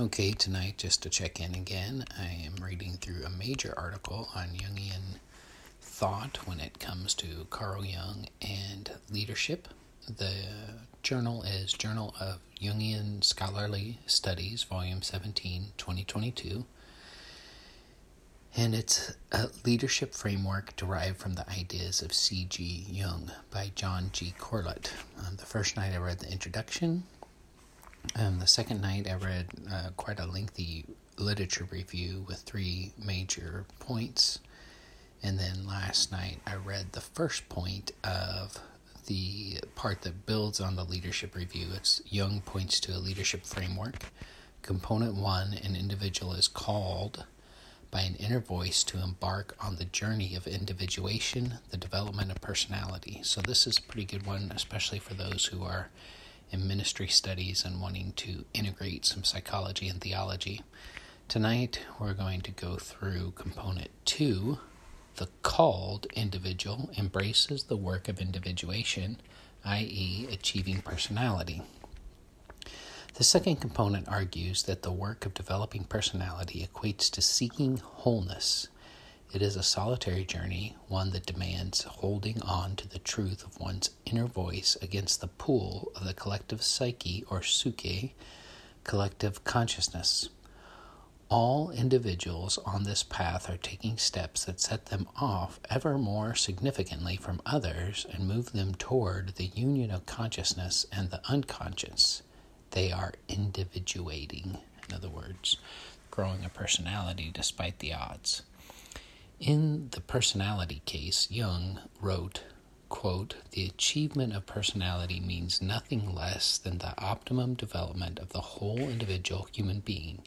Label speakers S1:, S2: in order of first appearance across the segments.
S1: Okay, tonight, just to check in again, I am reading through a major article on Jungian thought when it comes to Carl Jung and leadership. The journal is Journal of Jungian Scholarly Studies, Volume 17, 2022. And it's a leadership framework derived from the ideas of C.G. Jung by John G. Corlett. The first night I read the introduction, um, the second night, I read uh, quite a lengthy literature review with three major points. And then last night, I read the first point of the part that builds on the leadership review. It's Jung points to a leadership framework. Component one an individual is called by an inner voice to embark on the journey of individuation, the development of personality. So, this is a pretty good one, especially for those who are in ministry studies and wanting to integrate some psychology and theology. Tonight, we're going to go through component two. The called individual embraces the work of individuation, i.e., achieving personality. The second component argues that the work of developing personality equates to seeking wholeness it is a solitary journey, one that demands holding on to the truth of one's inner voice against the pull of the collective psyche or suke, collective consciousness. All individuals on this path are taking steps that set them off ever more significantly from others and move them toward the union of consciousness and the unconscious. They are individuating, in other words, growing a personality despite the odds. In the personality case, Jung wrote, quote, The achievement of personality means nothing less than the optimum development of the whole individual human being.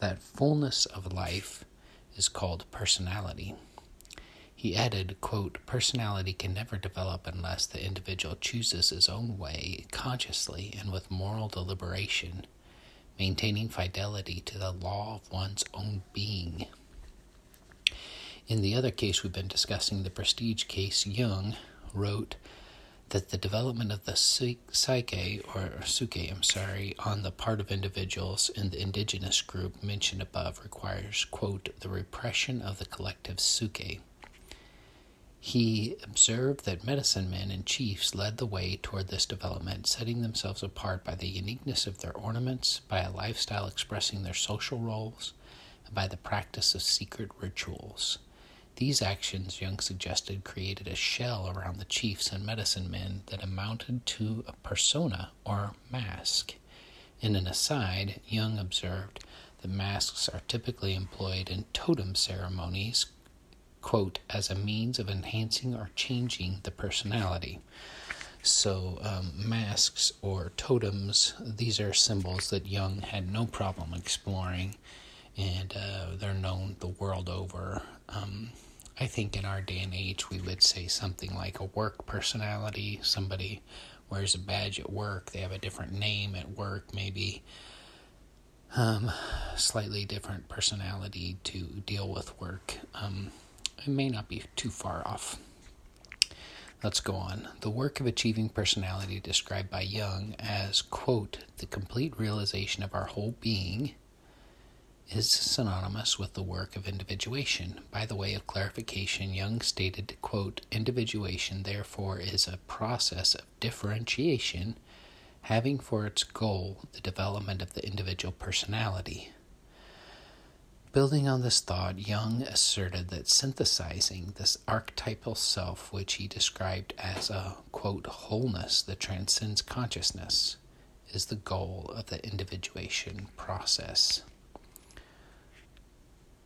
S1: That fullness of life is called personality. He added, quote, Personality can never develop unless the individual chooses his own way consciously and with moral deliberation, maintaining fidelity to the law of one's own being. In the other case we've been discussing, the prestige case, Jung wrote that the development of the psyche, or suke, I'm sorry, on the part of individuals in the indigenous group mentioned above requires, quote, the repression of the collective suke. He observed that medicine men and chiefs led the way toward this development, setting themselves apart by the uniqueness of their ornaments, by a lifestyle expressing their social roles, and by the practice of secret rituals. These actions, Jung suggested, created a shell around the chiefs and medicine men that amounted to a persona or mask. In an aside, Jung observed that masks are typically employed in totem ceremonies, quote, as a means of enhancing or changing the personality. So, um, masks or totems, these are symbols that Jung had no problem exploring, and uh, they're known the world over. Um, I think in our day and age, we would say something like a work personality. Somebody wears a badge at work, they have a different name at work, maybe um, slightly different personality to deal with work. Um, it may not be too far off. Let's go on. The work of achieving personality described by Jung as, quote, the complete realization of our whole being is synonymous with the work of individuation. By the way of clarification, Jung stated, quote, individuation therefore is a process of differentiation having for its goal the development of the individual personality. Building on this thought, Jung asserted that synthesizing this archetypal self, which he described as a, quote, wholeness that transcends consciousness, is the goal of the individuation process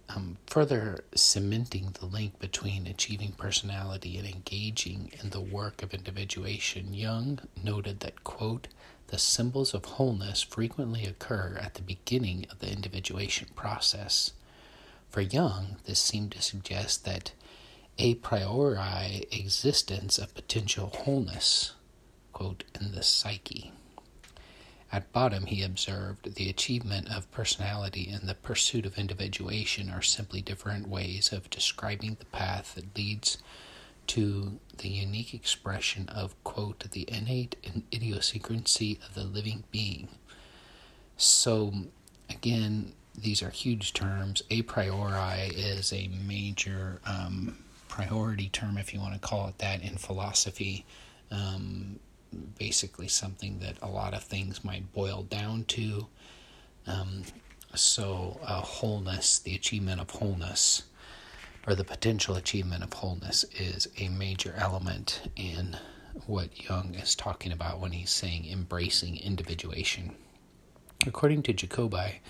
S1: um, further cementing the link between achieving personality and engaging in the work of individuation, Jung noted that, quote, the symbols of wholeness frequently occur at the beginning of the individuation process. For Jung, this seemed to suggest that a priori existence of potential wholeness, quote, in the psyche. At bottom, he observed, the achievement of personality and the pursuit of individuation are simply different ways of describing the path that leads to the unique expression of, quote, the innate idiosyncrasy of the living being. So, again, these are huge terms. A priori is a major um, priority term, if you want to call it that, in philosophy. Um, basically, something that a lot of things might boil down to. Um, so, uh, wholeness, the achievement of wholeness, or the potential achievement of wholeness, is a major element in what Jung is talking about when he's saying embracing individuation. According to Jacobi,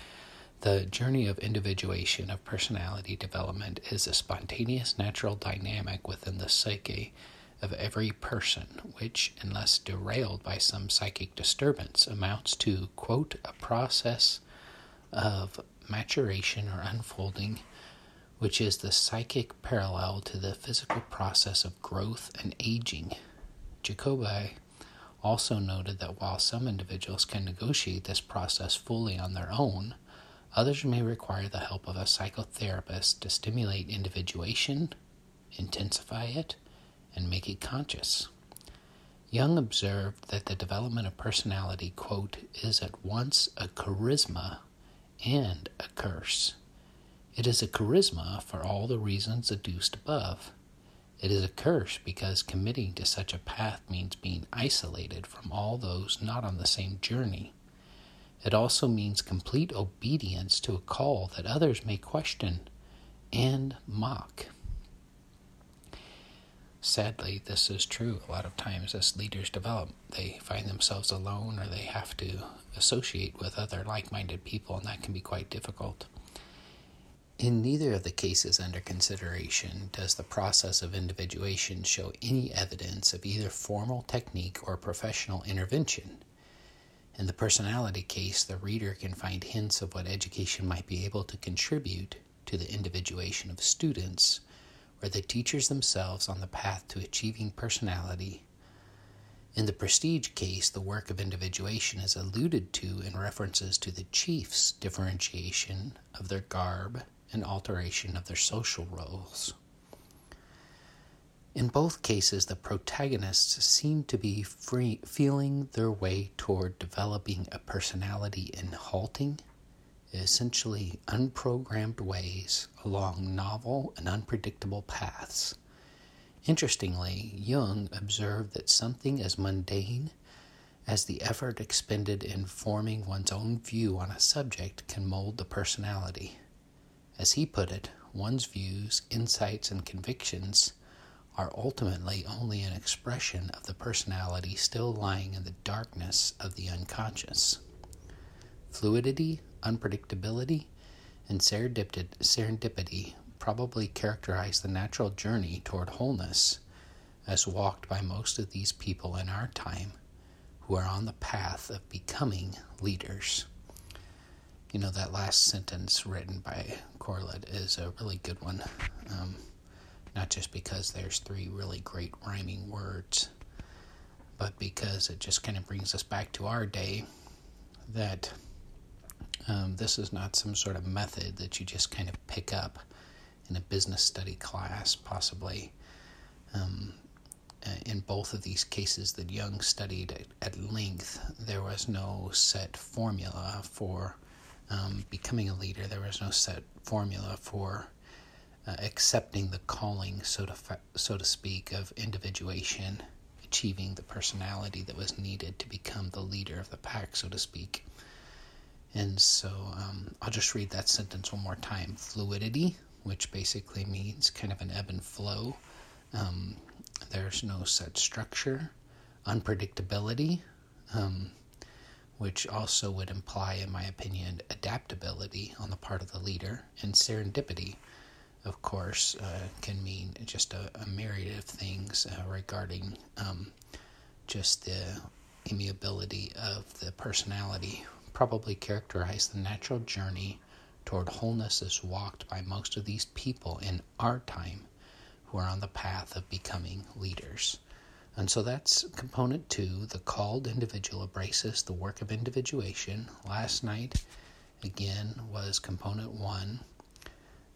S1: the journey of individuation of personality development is a spontaneous natural dynamic within the psyche of every person, which, unless derailed by some psychic disturbance, amounts to, quote, a process of maturation or unfolding, which is the psychic parallel to the physical process of growth and aging. Jacobi also noted that while some individuals can negotiate this process fully on their own, Others may require the help of a psychotherapist to stimulate individuation, intensify it, and make it conscious. Jung observed that the development of personality, quote, is at once a charisma and a curse. It is a charisma for all the reasons adduced above. It is a curse because committing to such a path means being isolated from all those not on the same journey. It also means complete obedience to a call that others may question and mock. Sadly, this is true a lot of times as leaders develop. They find themselves alone or they have to associate with other like minded people, and that can be quite difficult. In neither of the cases under consideration does the process of individuation show any evidence of either formal technique or professional intervention. In the personality case, the reader can find hints of what education might be able to contribute to the individuation of students, or the teachers themselves on the path to achieving personality. In the prestige case, the work of individuation is alluded to in references to the chief's differentiation of their garb and alteration of their social roles. In both cases, the protagonists seem to be free, feeling their way toward developing a personality in halting, essentially unprogrammed ways along novel and unpredictable paths. Interestingly, Jung observed that something as mundane as the effort expended in forming one's own view on a subject can mold the personality. As he put it, one's views, insights, and convictions are ultimately only an expression of the personality still lying in the darkness of the unconscious. Fluidity, unpredictability, and serendipity probably characterize the natural journey toward wholeness as walked by most of these people in our time who are on the path of becoming leaders. You know, that last sentence written by Corlett is a really good one. Um, not just because there's three really great rhyming words, but because it just kind of brings us back to our day that um, this is not some sort of method that you just kind of pick up in a business study class, possibly. Um, uh, in both of these cases that Jung studied at, length, there was no set formula for um, becoming a leader. There was no set formula for uh, accepting the calling, so to so to speak, of individuation, achieving the personality that was needed to become the leader of the pack, so to speak. And so um, I'll just read that sentence one more time. Fluidity, which basically means kind of an ebb and flow. Um, there's no set structure. Unpredictability, um, which also would imply, in my opinion, adaptability on the part of the leader, and serendipity, of course, uh, can mean just a, a myriad of things uh, regarding um, just the amiability of the personality. Probably characterize the natural journey toward wholeness as walked by most of these people in our time who are on the path of becoming leaders. And so that's component two. The called individual embraces the work of individuation. Last night, again, was component one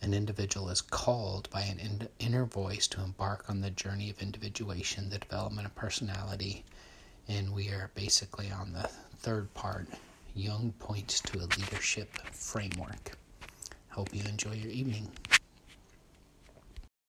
S1: an individual is called by an inner voice to embark on the journey of individuation, the development of personality, and we are basically on the third part. Jung points to a leadership framework. Hope you enjoy your evening.